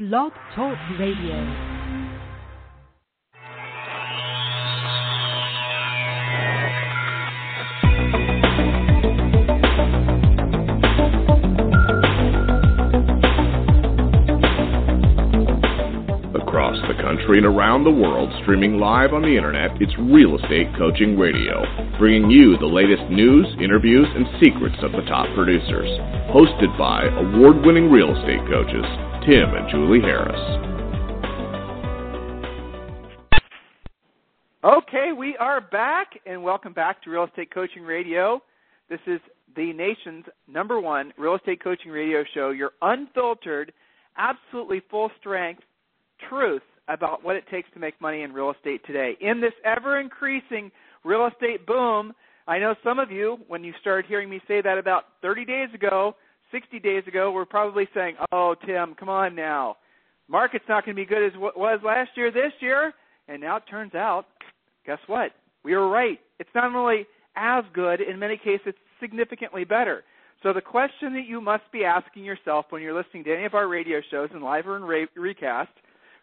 Blog Talk Radio. Across the country and around the world, streaming live on the internet, it's Real Estate Coaching Radio, bringing you the latest news, interviews, and secrets of the top producers. Hosted by award winning real estate coaches, Tim and Julie Harris. Okay, we are back, and welcome back to Real Estate Coaching Radio. This is the nation's number one real estate coaching radio show, your unfiltered, absolutely full strength truth about what it takes to make money in real estate today. In this ever increasing real estate boom, I know some of you, when you started hearing me say that about 30 days ago, 60 days ago, we were probably saying, Oh, Tim, come on now. Market's not going to be good as what was last year, this year. And now it turns out, guess what? We were right. It's not only as good, in many cases, it's significantly better. So the question that you must be asking yourself when you're listening to any of our radio shows in live or in re- recast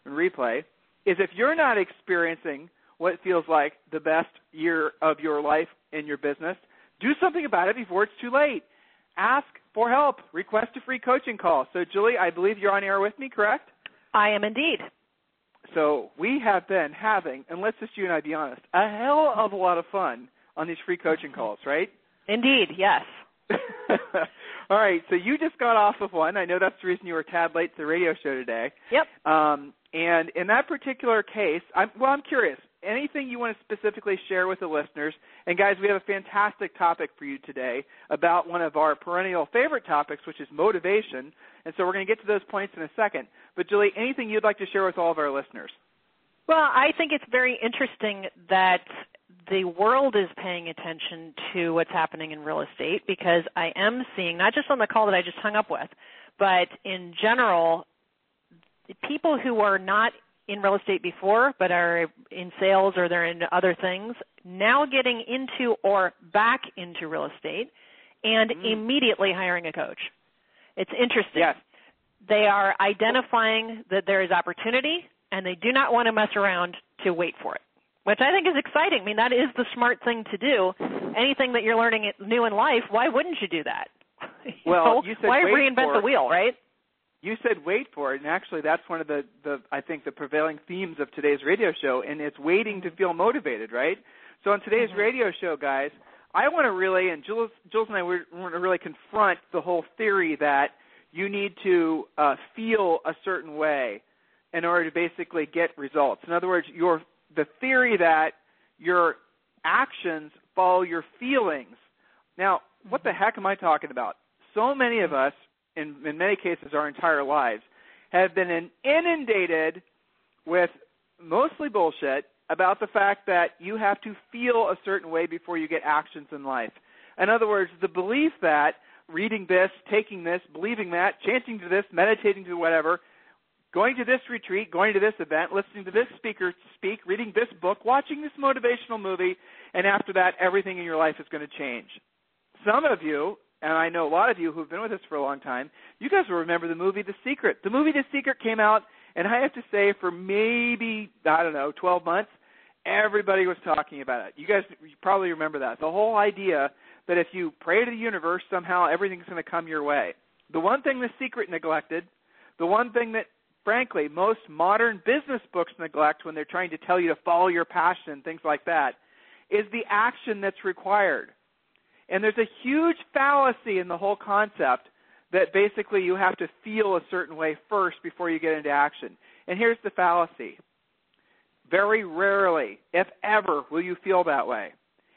and replay is if you're not experiencing what feels like the best year of your life in your business, do something about it before it's too late. Ask for help. Request a free coaching call. So, Julie, I believe you're on air with me, correct? I am indeed. So, we have been having, and let's just you and I be honest, a hell of a lot of fun on these free coaching calls, right? Indeed, yes. All right, so you just got off of one. I know that's the reason you were tad late to the radio show today. Yep. Um, and in that particular case, I'm, well, I'm curious. Anything you want to specifically share with the listeners? And guys, we have a fantastic topic for you today about one of our perennial favorite topics, which is motivation. And so we're going to get to those points in a second. But Julie, anything you'd like to share with all of our listeners? Well, I think it's very interesting that the world is paying attention to what's happening in real estate because I am seeing, not just on the call that I just hung up with, but in general, people who are not in real estate before but are in sales or they're in other things now getting into or back into real estate and mm. immediately hiring a coach. It's interesting. Yes. They are identifying that there is opportunity and they do not want to mess around to wait for it which I think is exciting. I mean, that is the smart thing to do. Anything that you're learning new in life, why wouldn't you do that? Well, you said why reinvent the wheel, right? You said wait for it, and actually, that's one of the the I think the prevailing themes of today's radio show, and it's waiting to feel motivated, right? So on today's mm-hmm. radio show, guys, I want to really, and Jules, Jules and I, want to really confront the whole theory that you need to uh, feel a certain way in order to basically get results. In other words, your the theory that your actions follow your feelings. Now, what the heck am I talking about? So many of us, in, in many cases our entire lives, have been inundated with mostly bullshit about the fact that you have to feel a certain way before you get actions in life. In other words, the belief that reading this, taking this, believing that, chanting to this, meditating to whatever, going to this retreat, going to this event, listening to this speaker speak, reading this book, watching this motivational movie, and after that, everything in your life is going to change. Some of you, and I know a lot of you who've been with us for a long time, you guys will remember the movie The Secret. The movie The Secret came out, and I have to say, for maybe, I don't know, 12 months, everybody was talking about it. You guys you probably remember that. The whole idea that if you pray to the universe, somehow everything's going to come your way. The one thing The Secret neglected, the one thing that frankly, most modern business books neglect when they're trying to tell you to follow your passion and things like that, is the action that's required. And there's a huge fallacy in the whole concept that basically you have to feel a certain way first before you get into action. And here's the fallacy. Very rarely, if ever, will you feel that way.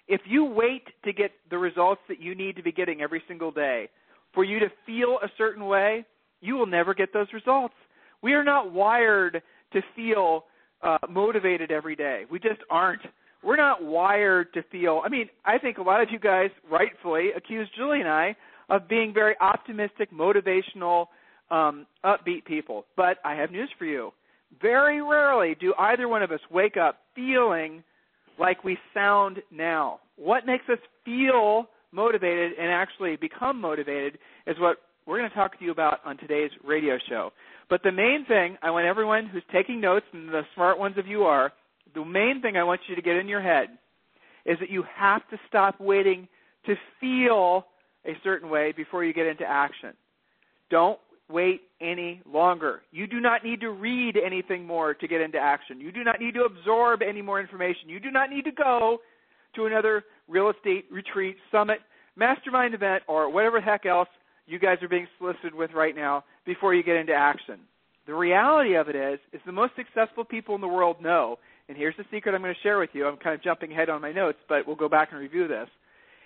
If you wait to get the results that you need to be getting every single day for you to feel a certain way, you will never get those results. We are not wired to feel uh, motivated every day. We just aren't. We're not wired to feel. I mean, I think a lot of you guys rightfully accuse Julie and I of being very optimistic, motivational, um, upbeat people. But I have news for you. Very rarely do either one of us wake up feeling like we sound now. What makes us feel motivated and actually become motivated is what we're going to talk to you about on today's radio show. But the main thing I want everyone who's taking notes, and the smart ones of you are, the main thing I want you to get in your head is that you have to stop waiting to feel a certain way before you get into action. Don't wait any longer. You do not need to read anything more to get into action. You do not need to absorb any more information. You do not need to go to another real estate retreat, summit, mastermind event, or whatever the heck else you guys are being solicited with right now before you get into action. The reality of it is, is the most successful people in the world know, and here's the secret I'm going to share with you. I'm kind of jumping ahead on my notes, but we'll go back and review this.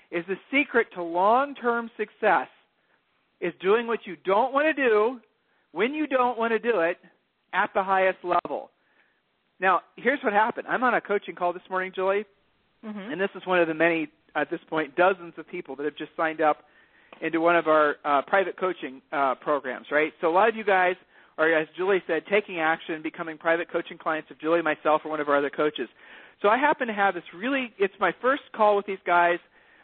Is the secret to long-term success is doing what you don't want to do when you don't want to do it at the highest level. Now, here's what happened. I'm on a coaching call this morning, Julie, mm-hmm. and this is one of the many, at this point, dozens of people that have just signed up into one of our uh, private coaching uh, programs, right? So a lot of you guys are, as Julie said, taking action, becoming private coaching clients of Julie, myself, or one of our other coaches. So I happen to have this really, it's my first call with these guys,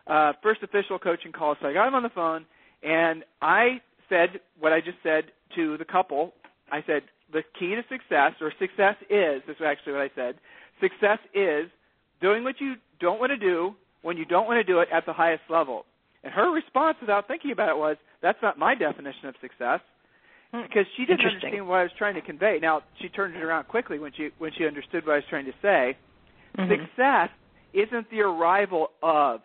uh, first official coaching call. So I got them on the phone, and I said what I just said to the couple. I said, the key to success, or success is, this is actually what I said, success is doing what you don't want to do when you don't want to do it at the highest level. And her response, without thinking about it, was, "That's not my definition of success,". Because she didn't understand what I was trying to convey. Now she turned it around quickly when she when she understood what I was trying to say. Mm-hmm. Success isn't the arrival of.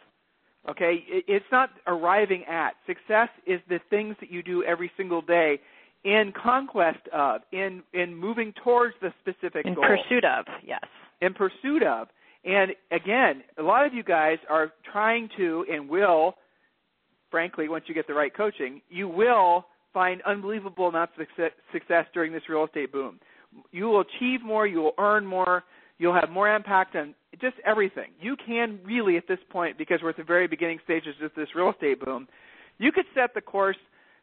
Okay, it's not arriving at. Success is the things that you do every single day in conquest of, in in moving towards the specific in goal. In pursuit of, yes. In pursuit of. And again, a lot of you guys are trying to and will frankly, once you get the right coaching, you will find unbelievable amounts of success during this real estate boom. You will achieve more, you will earn more, you'll have more impact on just everything. You can really, at this point, because we're at the very beginning stages of this real estate boom, you could set the course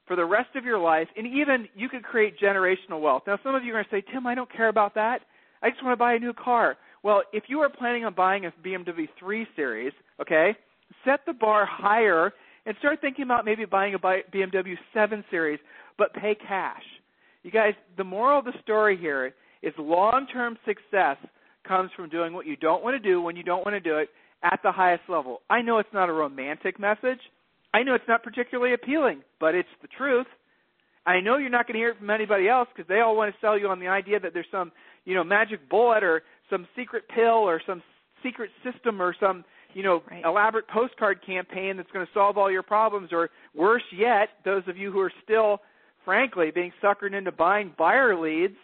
for the rest of your life, and even you could create generational wealth. Now, some of you are going to say, Tim, I don't care about that. I just want to buy a new car. Well, if you are planning on buying a BMW 3 Series, okay, set the bar higher and start thinking about maybe buying a BMW 7 Series, but pay cash. You guys, the moral of the story here is long-term success comes from doing what you don't want to do when you don't want to do it at the highest level. I know it's not a romantic message. I know it's not particularly appealing, but it's the truth. I know you're not going to hear it from anybody else because they all want to sell you on the idea that there's some, you know, magic bullet or some secret pill or some secret system or some you know, right. elaborate postcard campaign that's going to solve all your problems, or worse yet, those of you who are still, frankly, being suckered into buying buyer leads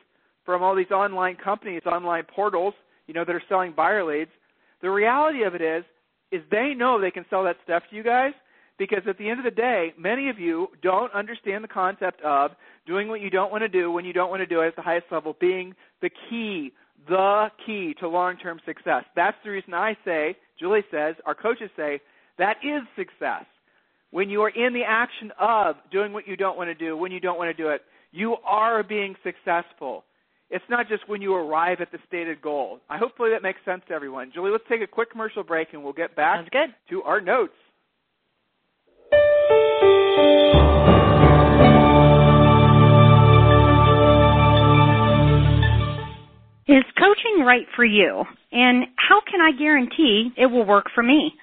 from all these online companies, online portals, you know, that are selling buyer leads. The reality of it is, is they know they can sell that stuff to you guys because at the end of the day, many of you don't understand the concept of doing what you don't want to do when you don't want to do it at the highest level being the key, the key to long-term success. That's the reason I say Julie says, our coaches say, that is success. When you are in the action of doing what you don't want to do, when you don't want to do it, you are being successful. It's not just when you arrive at the stated goal. I hopefully that makes sense to everyone. Julie, let's take a quick commercial break and we'll get back to our notes. Is coaching right for you? And how can I guarantee it will work for me?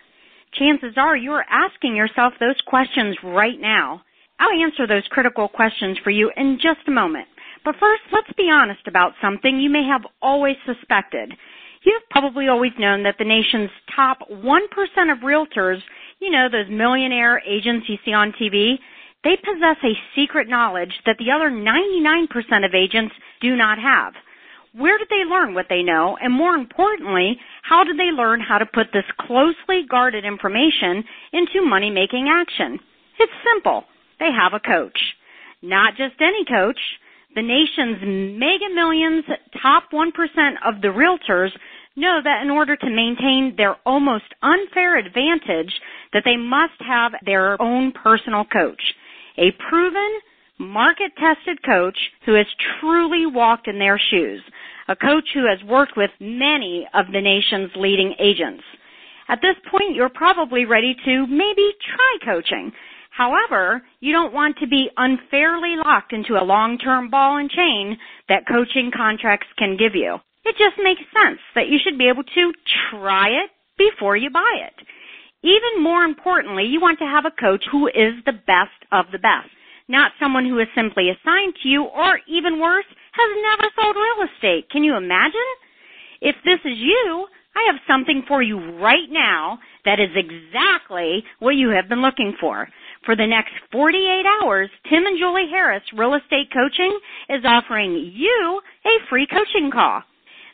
Chances are you are asking yourself those questions right now. I'll answer those critical questions for you in just a moment. But first, let's be honest about something you may have always suspected. You've probably always known that the nation's top 1% of realtors, you know, those millionaire agents you see on TV, they possess a secret knowledge that the other 99% of agents do not have. Where did they learn what they know? And more importantly, how did they learn how to put this closely guarded information into money making action? It's simple. They have a coach. Not just any coach. The nation's mega millions, top 1% of the realtors know that in order to maintain their almost unfair advantage that they must have their own personal coach. A proven, market tested coach who has truly walked in their shoes, a coach who has worked with many of the nation's leading agents. At this point, you're probably ready to maybe try coaching. However, you don't want to be unfairly locked into a long-term ball and chain that coaching contracts can give you. It just makes sense that you should be able to try it before you buy it. Even more importantly, you want to have a coach who is the best of the best, not someone who is simply assigned to you or even worse, has never sold real estate. Can you imagine? If this is you, I have something for you right now that is exactly what you have been looking for. For the next 48 hours, Tim and Julie Harris Real Estate Coaching is offering you a free coaching call.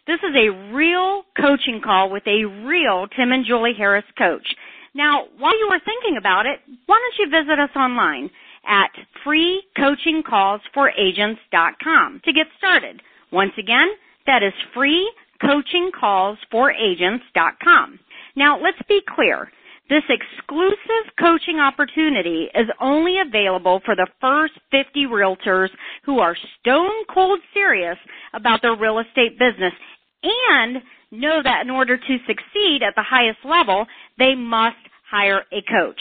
This is a real coaching call with a real Tim and Julie Harris coach. Now, while you are thinking about it, why don't you visit us online at freecoachingcallsforagents.com to get started. Once again, that is freecoachingcallsforagents.com. Now, let's be clear. This exclusive coaching opportunity is only available for the first 50 realtors who are stone cold serious about their real estate business and know that in order to succeed at the highest level, they must hire a coach.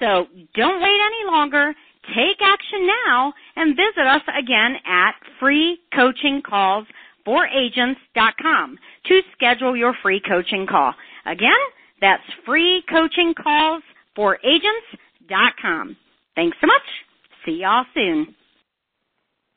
So don't wait any longer. Take action now and visit us again at freecoachingcallsforagents.com to schedule your free coaching call. Again, that's freecoachingcallsforagents.com. Thanks so much. See y'all soon.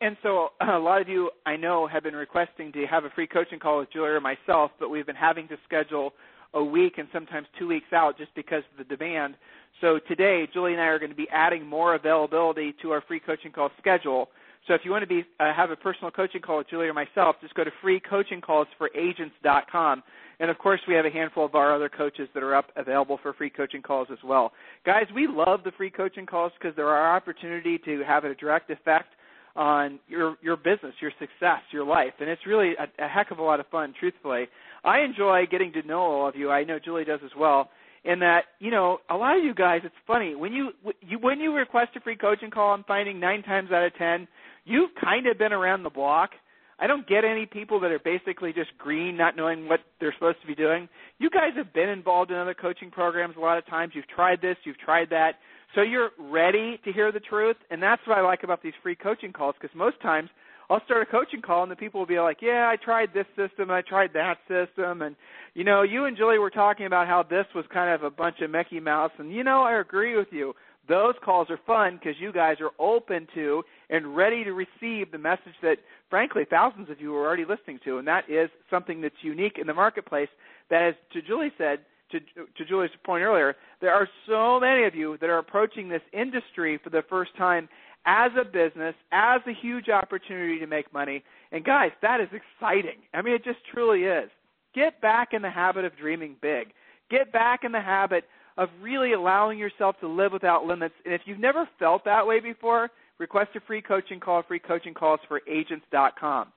And so uh, a lot of you I know have been requesting to have a free coaching call with Julie or myself, but we've been having to schedule a week and sometimes two weeks out just because of the demand. So today, Julie and I are going to be adding more availability to our free coaching call schedule. So if you want to be uh, have a personal coaching call with Julie or myself, just go to freecoachingcallsforagents.com. And of course, we have a handful of our other coaches that are up available for free coaching calls as well. Guys, we love the free coaching calls because they're our opportunity to have a direct effect on your your business, your success, your life, and it's really a, a heck of a lot of fun. Truthfully, I enjoy getting to know all of you. I know Julie does as well. In that, you know, a lot of you guys, it's funny when you, you when you request a free coaching call. I'm finding nine times out of ten, you've kind of been around the block. I don't get any people that are basically just green, not knowing what they're supposed to be doing. You guys have been involved in other coaching programs a lot of times. You've tried this, you've tried that so you're ready to hear the truth, and that's what I like about these free coaching calls because most times I'll start a coaching call and the people will be like, "Yeah, I tried this system, I tried that system, and you know, you and Julie were talking about how this was kind of a bunch of Mickey Mouse, and you know, I agree with you. Those calls are fun because you guys are open to and ready to receive the message that, frankly, thousands of you are already listening to, and that is something that's unique in the marketplace. That, as to Julie said, to, to Julie's point earlier, there are so many of you that are approaching this industry for the first time as a business, as a huge opportunity to make money. And guys, that is exciting. I mean, it just truly is. Get back in the habit of dreaming big. Get back in the habit of really allowing yourself to live without limits. And if you've never felt that way before, request a free coaching call, free coaching calls for agents.com.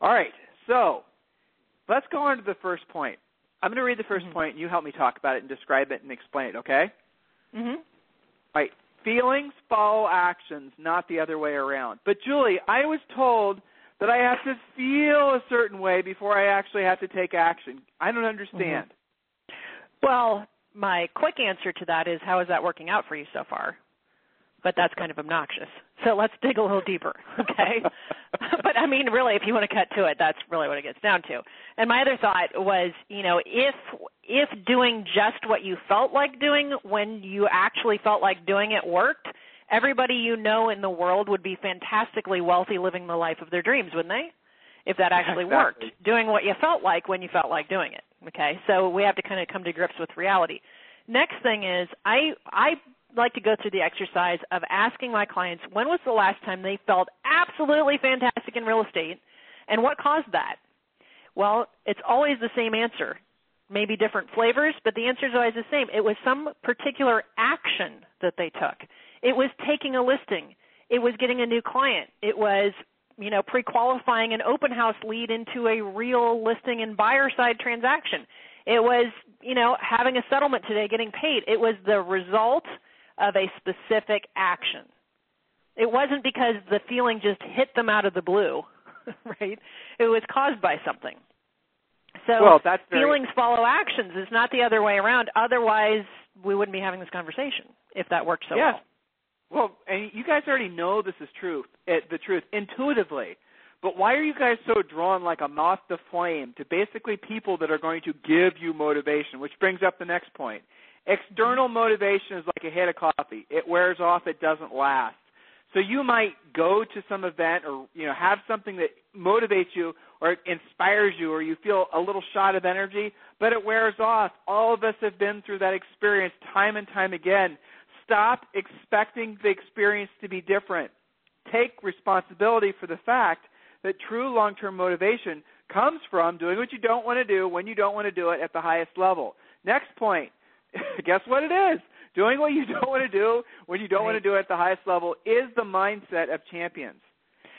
All right, so let's go on to the first point. I'm going to read the 1st mm-hmm. point, and you help me talk about it and describe it and explain it, okay? Mm-hmm. All right. Feelings follow actions, not the other way around. But Julie, I was told that I have to feel a certain way before I actually have to take action. I don't understand. Mm-hmm. Well, my quick answer to that is how is that working out for you so far? But that's kind of obnoxious. So let's dig a little deeper, okay? but I mean, really, if you want to cut to it, that's really what it gets down to. And my other thought was, you know, if if doing just what you felt like doing when you actually felt like doing it worked, everybody you know in the world would be fantastically wealthy, living the life of their dreams, wouldn't they? If that actually exactly. worked, doing what you felt like when you felt like doing it. Okay, so we have to kind of come to grips with reality. Next thing is, I I like to go through the exercise of asking my clients when was the last time they felt absolutely fantastic in real estate and what caused that? Well, it's always the same answer. Maybe different flavors, but the answer is always the same. It was some particular action that they took. It was taking a listing. It was getting a new client. It was, you know, pre-qualifying an open house lead into a real listing and buyer side transaction. It was, you know, having a settlement today, getting paid. It was the result of a specific action. It wasn't because the feeling just hit them out of the blue, right? It was caused by something. So well, that's very... feelings follow actions. It's not the other way around. Otherwise, we wouldn't be having this conversation if that worked so yeah. well. Well, and you guys already know this is truth, it, the truth intuitively. But why are you guys so drawn like a moth to flame to basically people that are going to give you motivation? Which brings up the next point. External motivation is like a hit of coffee. It wears off, it doesn't last. So you might go to some event or you know have something that motivates you or inspires you or you feel a little shot of energy, but it wears off. All of us have been through that experience time and time again. Stop expecting the experience to be different. Take responsibility for the fact that true long-term motivation comes from doing what you don't want to do when you don't want to do it at the highest level. Next point. Guess what it is? Doing what you don't want to do when you don't right. want to do it at the highest level is the mindset of champions.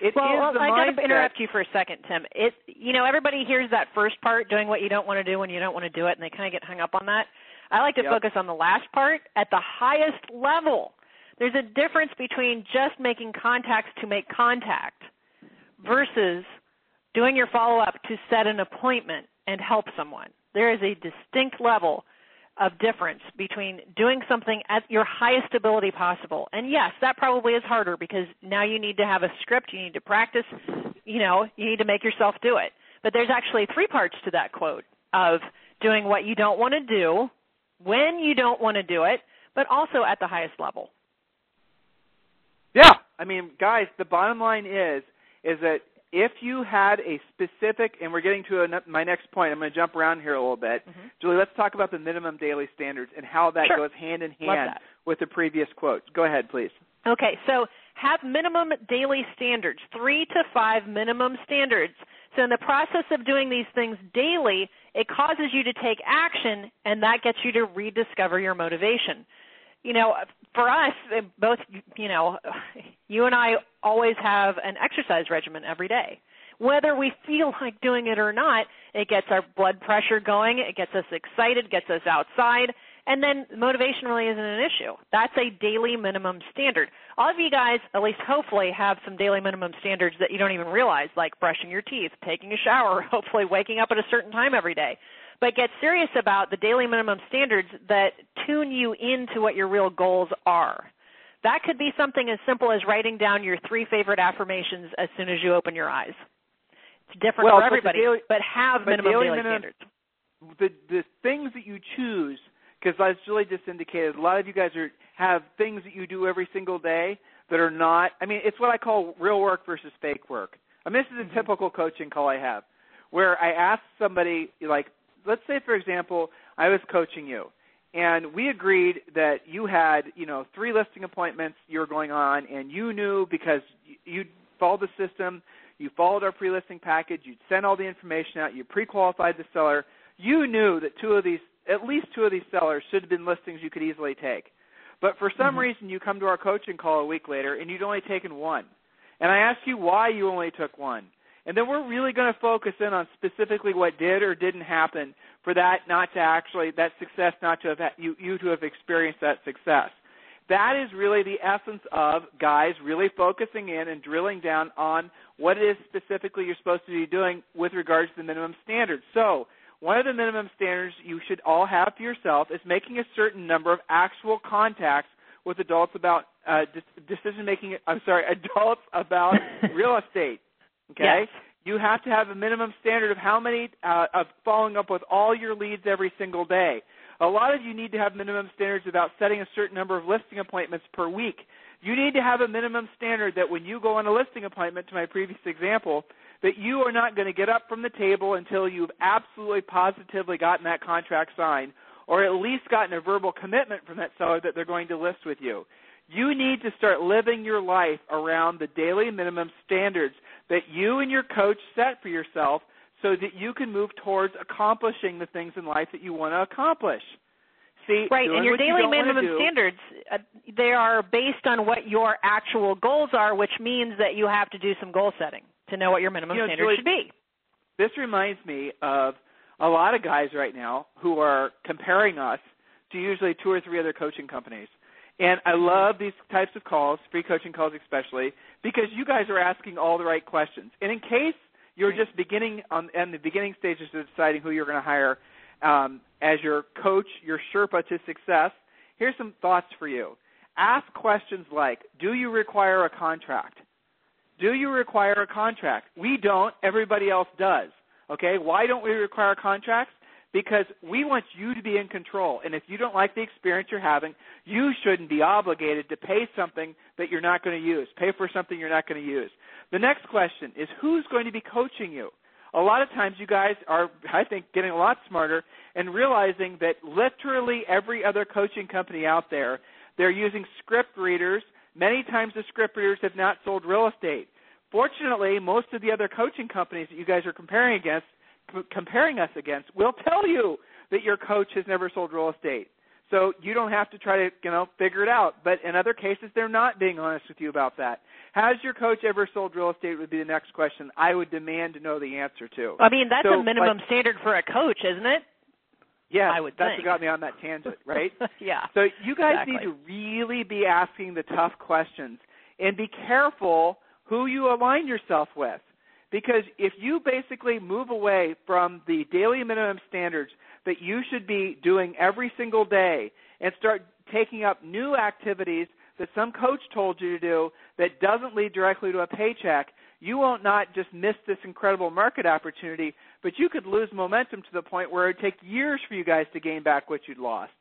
It well, well I got to interrupt you for a second, Tim. It, you know, everybody hears that first part, doing what you don't want to do when you don't want to do it, and they kind of get hung up on that. I like to yep. focus on the last part at the highest level. There's a difference between just making contacts to make contact versus doing your follow up to set an appointment and help someone. There is a distinct level of difference between doing something at your highest ability possible. And yes, that probably is harder because now you need to have a script, you need to practice, you know, you need to make yourself do it. But there's actually three parts to that quote of doing what you don't want to do, when you don't want to do it, but also at the highest level. Yeah, I mean, guys, the bottom line is is that if you had a specific, and we're getting to a, my next point, I'm going to jump around here a little bit. Mm-hmm. Julie, let's talk about the minimum daily standards and how that sure. goes hand in hand with the previous quotes. Go ahead, please. Okay, so have minimum daily standards, three to five minimum standards. So in the process of doing these things daily, it causes you to take action, and that gets you to rediscover your motivation you know, for us, both, you know, you and I always have an exercise regimen every day. Whether we feel like doing it or not, it gets our blood pressure going, it gets us excited, gets us outside, and then motivation really isn't an issue. That's a daily minimum standard. All of you guys, at least hopefully, have some daily minimum standards that you don't even realize, like brushing your teeth, taking a shower, hopefully waking up at a certain time every day but get serious about the daily minimum standards that tune you into what your real goals are. That could be something as simple as writing down your three favorite affirmations as soon as you open your eyes. It's different well, for everybody, daily, but have but minimum daily, daily minimum, standards. The the things that you choose, because as Julie just indicated, a lot of you guys are have things that you do every single day that are not. I mean, it's what I call real work versus fake work. I mean, this is a mm-hmm. typical coaching call I have, where I ask somebody like, let's say for example, I was coaching you and we agreed that you had, you know, three listing appointments you were going on and you knew because you followed the system, you followed our pre-listing package, you'd sent all the information out, you pre-qualified the seller, you knew that two of these at least two of these sellers should have been listings you could easily take. But for some mm-hmm. reason you come to our coaching call a week later and you'd only taken one. And I ask you why you only took one. And then we're really going to focus in on specifically what did or didn't happen for that not to actually, that success not to have, you, you to have experienced that success. That is really the essence of guys really focusing in and drilling down on what it is specifically you're supposed to be doing with regards to the minimum standards. So, one of the minimum standards you should all have for yourself is making a certain number of actual contacts with adults about uh, decision making. I'm sorry, adults about real estate. Okay? Yes. You have to have a minimum standard of how many uh, of following up with all your leads every single day. A lot of you need to have minimum standards about setting a certain number of listing appointments per week. You need to have a minimum standard that when you go on a listing appointment, to my previous example, that you are not going to get up from the table until you've absolutely positively gotten that contract signed or at least gotten a verbal commitment from that seller that they're going to list with you. You need to start living your life around the daily minimum standards that you and your coach set for yourself so that you can move towards accomplishing the things in life that you want to accomplish. See, right, and your daily you minimum standards uh, they are based on what your actual goals are, which means that you have to do some goal setting to know what your minimum you know, standards Julie, should be. This reminds me of a lot of guys right now who are comparing us to usually two or three other coaching companies. And I love these types of calls, free coaching calls especially, because you guys are asking all the right questions. And in case you're just beginning on in the beginning stages of deciding who you're going to hire um, as your coach, your Sherpa to success, here's some thoughts for you. Ask questions like, do you require a contract? Do you require a contract? We don't. Everybody else does. Okay? Why don't we require contracts? Because we want you to be in control. And if you don't like the experience you're having, you shouldn't be obligated to pay something that you're not going to use. Pay for something you're not going to use. The next question is who's going to be coaching you? A lot of times you guys are, I think, getting a lot smarter and realizing that literally every other coaching company out there, they're using script readers. Many times the script readers have not sold real estate. Fortunately, most of the other coaching companies that you guys are comparing against, comparing us against, will tell you that your coach has never sold real estate. So you don't have to try to, you know, figure it out. But in other cases, they're not being honest with you about that. Has your coach ever sold real estate? Would be the next question. I would demand to know the answer to. I mean, that's so, a minimum like, standard for a coach, isn't it? Yeah, I would that's think. what got me on that tangent, right? yeah. So you guys exactly. need to really be asking the tough questions and be careful who you align yourself with. Because if you basically move away from the daily minimum standards that you should be doing every single day and start taking up new activities that some coach told you to do that doesn't lead directly to a paycheck, you won't not just miss this incredible market opportunity, but you could lose momentum to the point where it would take years for you guys to gain back what you'd lost.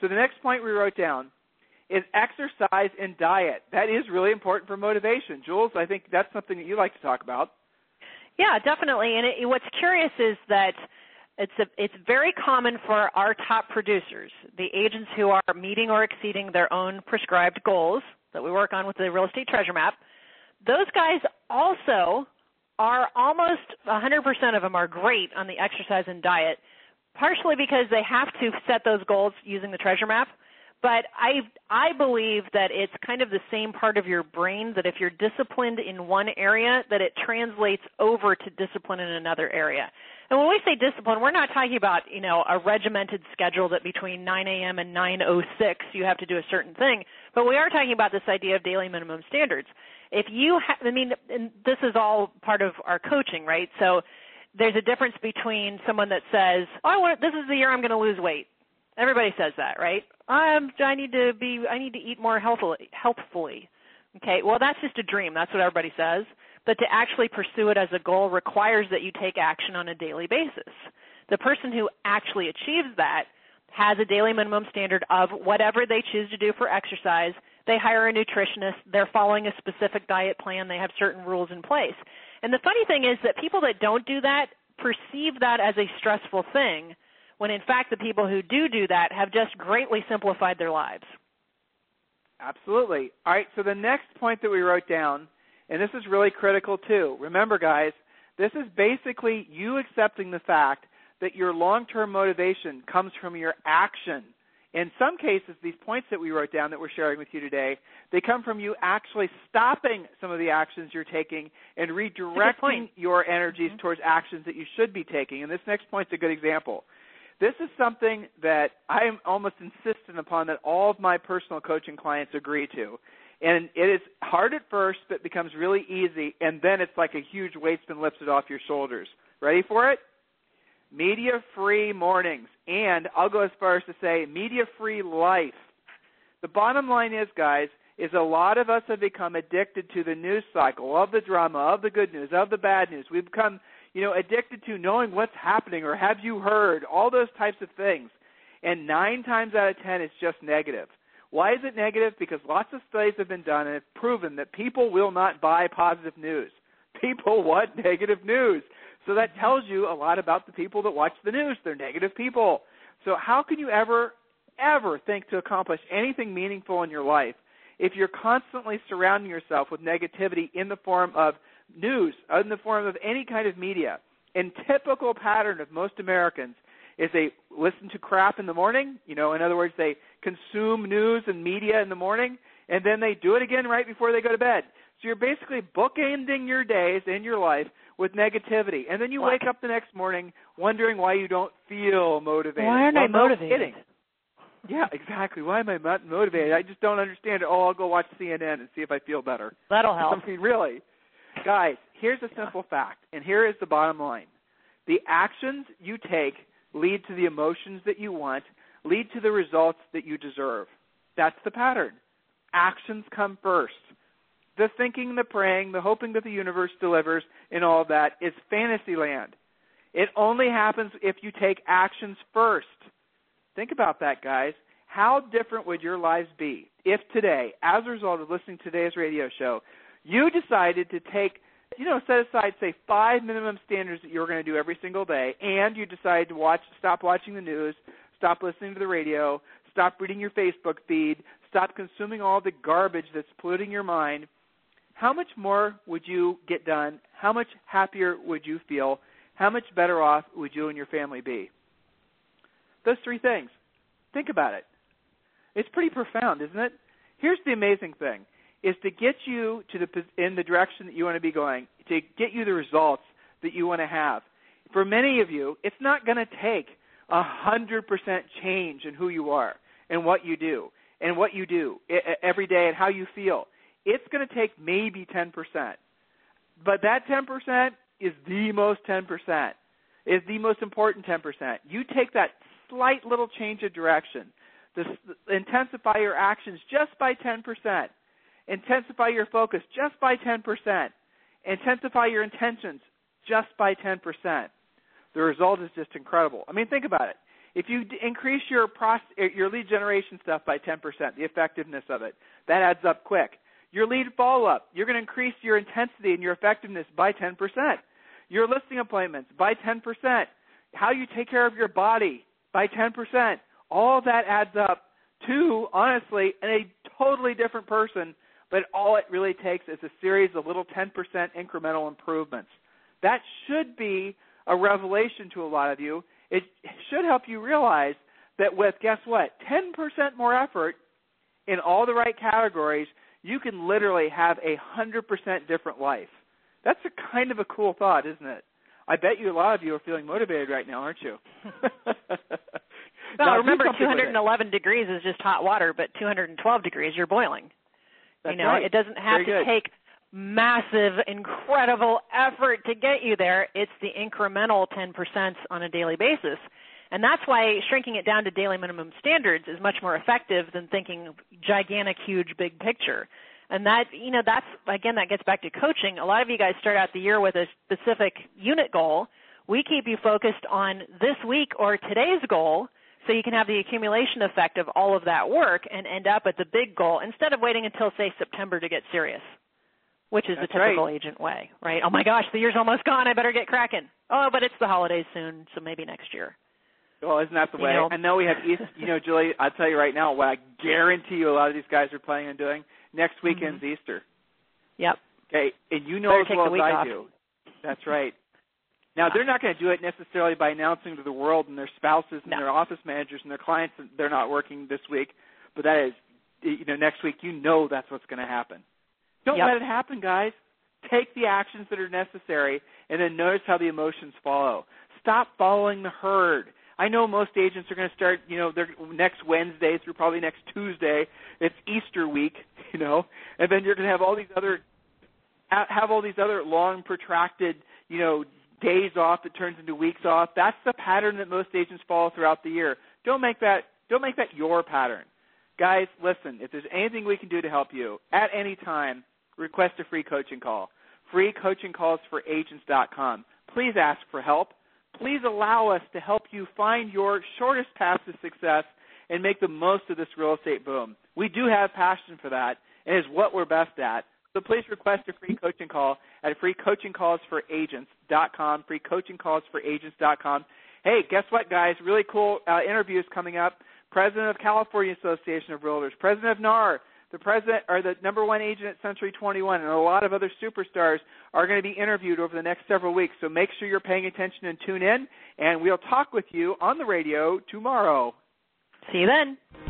So the next point we wrote down is exercise and diet. That is really important for motivation. Jules, I think that's something that you like to talk about. Yeah, definitely. And it, what's curious is that it's a, it's very common for our top producers, the agents who are meeting or exceeding their own prescribed goals that we work on with the real estate treasure map. Those guys also are almost 100% of them are great on the exercise and diet, partially because they have to set those goals using the treasure map. But I I believe that it's kind of the same part of your brain that if you're disciplined in one area, that it translates over to discipline in another area. And when we say discipline, we're not talking about you know a regimented schedule that between 9 a.m. and 9:06 you have to do a certain thing, but we are talking about this idea of daily minimum standards. If you, ha- I mean, and this is all part of our coaching, right? So there's a difference between someone that says, "Oh, I want, this is the year I'm going to lose weight." Everybody says that, right? Um, I'm, I need to be, I need to eat more healthfully. Healthfully, okay. Well, that's just a dream. That's what everybody says. But to actually pursue it as a goal requires that you take action on a daily basis. The person who actually achieves that has a daily minimum standard of whatever they choose to do for exercise. They hire a nutritionist. They're following a specific diet plan. They have certain rules in place. And the funny thing is that people that don't do that perceive that as a stressful thing when in fact the people who do do that have just greatly simplified their lives. Absolutely. All right, so the next point that we wrote down, and this is really critical too. Remember, guys, this is basically you accepting the fact that your long term motivation comes from your action. In some cases, these points that we wrote down that we're sharing with you today, they come from you actually stopping some of the actions you're taking and redirecting your energies mm-hmm. towards actions that you should be taking. And this next point's a good example. This is something that I am almost insistent upon that all of my personal coaching clients agree to. And it is hard at first, but becomes really easy, and then it's like a huge weight's been lifted off your shoulders. Ready for it? Media free mornings. And I'll go as far as to say media free life. The bottom line is, guys, is a lot of us have become addicted to the news cycle of the drama, of the good news, of the bad news. We've become you know, addicted to knowing what's happening or have you heard, all those types of things. And nine times out of ten, it's just negative. Why is it negative? Because lots of studies have been done and have proven that people will not buy positive news. People want negative news. So that mm-hmm. tells you a lot about the people that watch the news. They're negative people. So how can you ever, ever think to accomplish anything meaningful in your life if you're constantly surrounding yourself with negativity in the form of news in the form of any kind of media. And typical pattern of most Americans is they listen to crap in the morning. You know, in other words, they consume news and media in the morning, and then they do it again right before they go to bed. So you're basically bookending your days and your life with negativity, and then you wake up the next morning wondering why you don't feel motivated. Why aren't well, I motivated? Kidding. Yeah, exactly. Why am I not motivated? I just don't understand it. Oh, I'll go watch CNN and see if I feel better. That'll help. I mean, really. Guys, here's a simple fact, and here is the bottom line. The actions you take lead to the emotions that you want, lead to the results that you deserve. That's the pattern. actions come first. The thinking, the praying, the hoping that the universe delivers, and all that is fantasy land. It only happens if you take actions first. Think about that, guys. How different would your lives be if today, as a result of listening to today's radio show, you decided to take, you know, set aside, say, five minimum standards that you were going to do every single day, and you decided to watch, stop watching the news, stop listening to the radio, stop reading your Facebook feed, stop consuming all the garbage that's polluting your mind, how much more would you get done? How much happier would you feel? How much better off would you and your family be? Those three things. Think about it. It's pretty profound, isn't it? Here's the amazing thing is to get you to the in the direction that you want to be going, to get you the results that you want to have. For many of you, it's not going to take a hundred percent change in who you are and what you do and what you do every day and how you feel. It's going to take maybe 10%. But that 10% is the most 10%, is the most important 10%. You take that slight little change of direction, this, intensify your actions just by 10%, intensify your focus just by 10%, intensify your intentions just by 10%. The result is just incredible. I mean, think about it. If you d- increase your pros- eh, your lead generation stuff by 10%, the effectiveness of it, that adds up quick. Your lead follow up, you're going to increase your intensity and your effectiveness by 10%. Your listing appointments by 10%. How you take care of your body by 10%. All that adds up to, honestly, a totally different person, but all it really takes is a series of little 10% incremental improvements. That should be a revelation to a lot of you. It should help you realize that with, guess what, 10% more effort in all the right categories, you can literally have a 100% different life. That's a kind of a cool thought, isn't it? I bet you a lot of you are feeling motivated right now, aren't you? well, now, remember, 211 degrees is just hot water, but 212 degrees, you're boiling. That's you know, right. it doesn't have Very to good. take massive, incredible effort to get you there. It's the incremental 10% on a daily basis. And that's why shrinking it down to daily minimum standards is much more effective than thinking gigantic, huge, big picture. And that, you know, that's, again, that gets back to coaching. A lot of you guys start out the year with a specific unit goal. We keep you focused on this week or today's goal so you can have the accumulation effect of all of that work and end up at the big goal instead of waiting until, say, September to get serious, which is That's the typical right. agent way, right? Oh my gosh, the year's almost gone. I better get cracking. Oh, but it's the holidays soon, so maybe next year. Well, isn't that the You way? know. I know we have East. You know, Julie, I'll tell you right now. What I guarantee you, a lot of these guys are planning on doing next mm-hmm. weekend's Easter. Yep. Okay, and you know Better as well as I off. do. That's right. Now they're not going to do it necessarily by announcing to the world and their spouses and No. their office managers and their clients that they're not working this week, but that is, you know, next week. You know that's what's going to happen. Don't Yep. let it happen, guys. Take the actions that are necessary, and then notice how the emotions follow. Stop following the herd. I know most agents are going to start, you know, their next Wednesday through probably next Tuesday. It's Easter week, you know, and then you're going to have all these other have all these other long protracted, you know, days off that turns into weeks off. That's the pattern that most agents follow throughout the year. Don't make that don't make that your pattern. Guys, listen, if there's anything we can do to help you at any time, request a free coaching call. Free coaching calls for agents.com. Please ask for help. Please allow us to help you find your shortest path to success and make the most of this real estate boom. We do have passion for that, and it's what we're best at. So please request a free coaching call at freecoachingcallsforagents.com, freecoachingcallsforagents.com. Hey, guess what, guys? Really cool uh, interviews coming up. President of California Association of Realtors, President of NAR, the president or the number one agent at Century 21, and a lot of other superstars are going to be interviewed over the next several weeks. So make sure you're paying attention and tune in, and we'll talk with you on the radio tomorrow. See you then.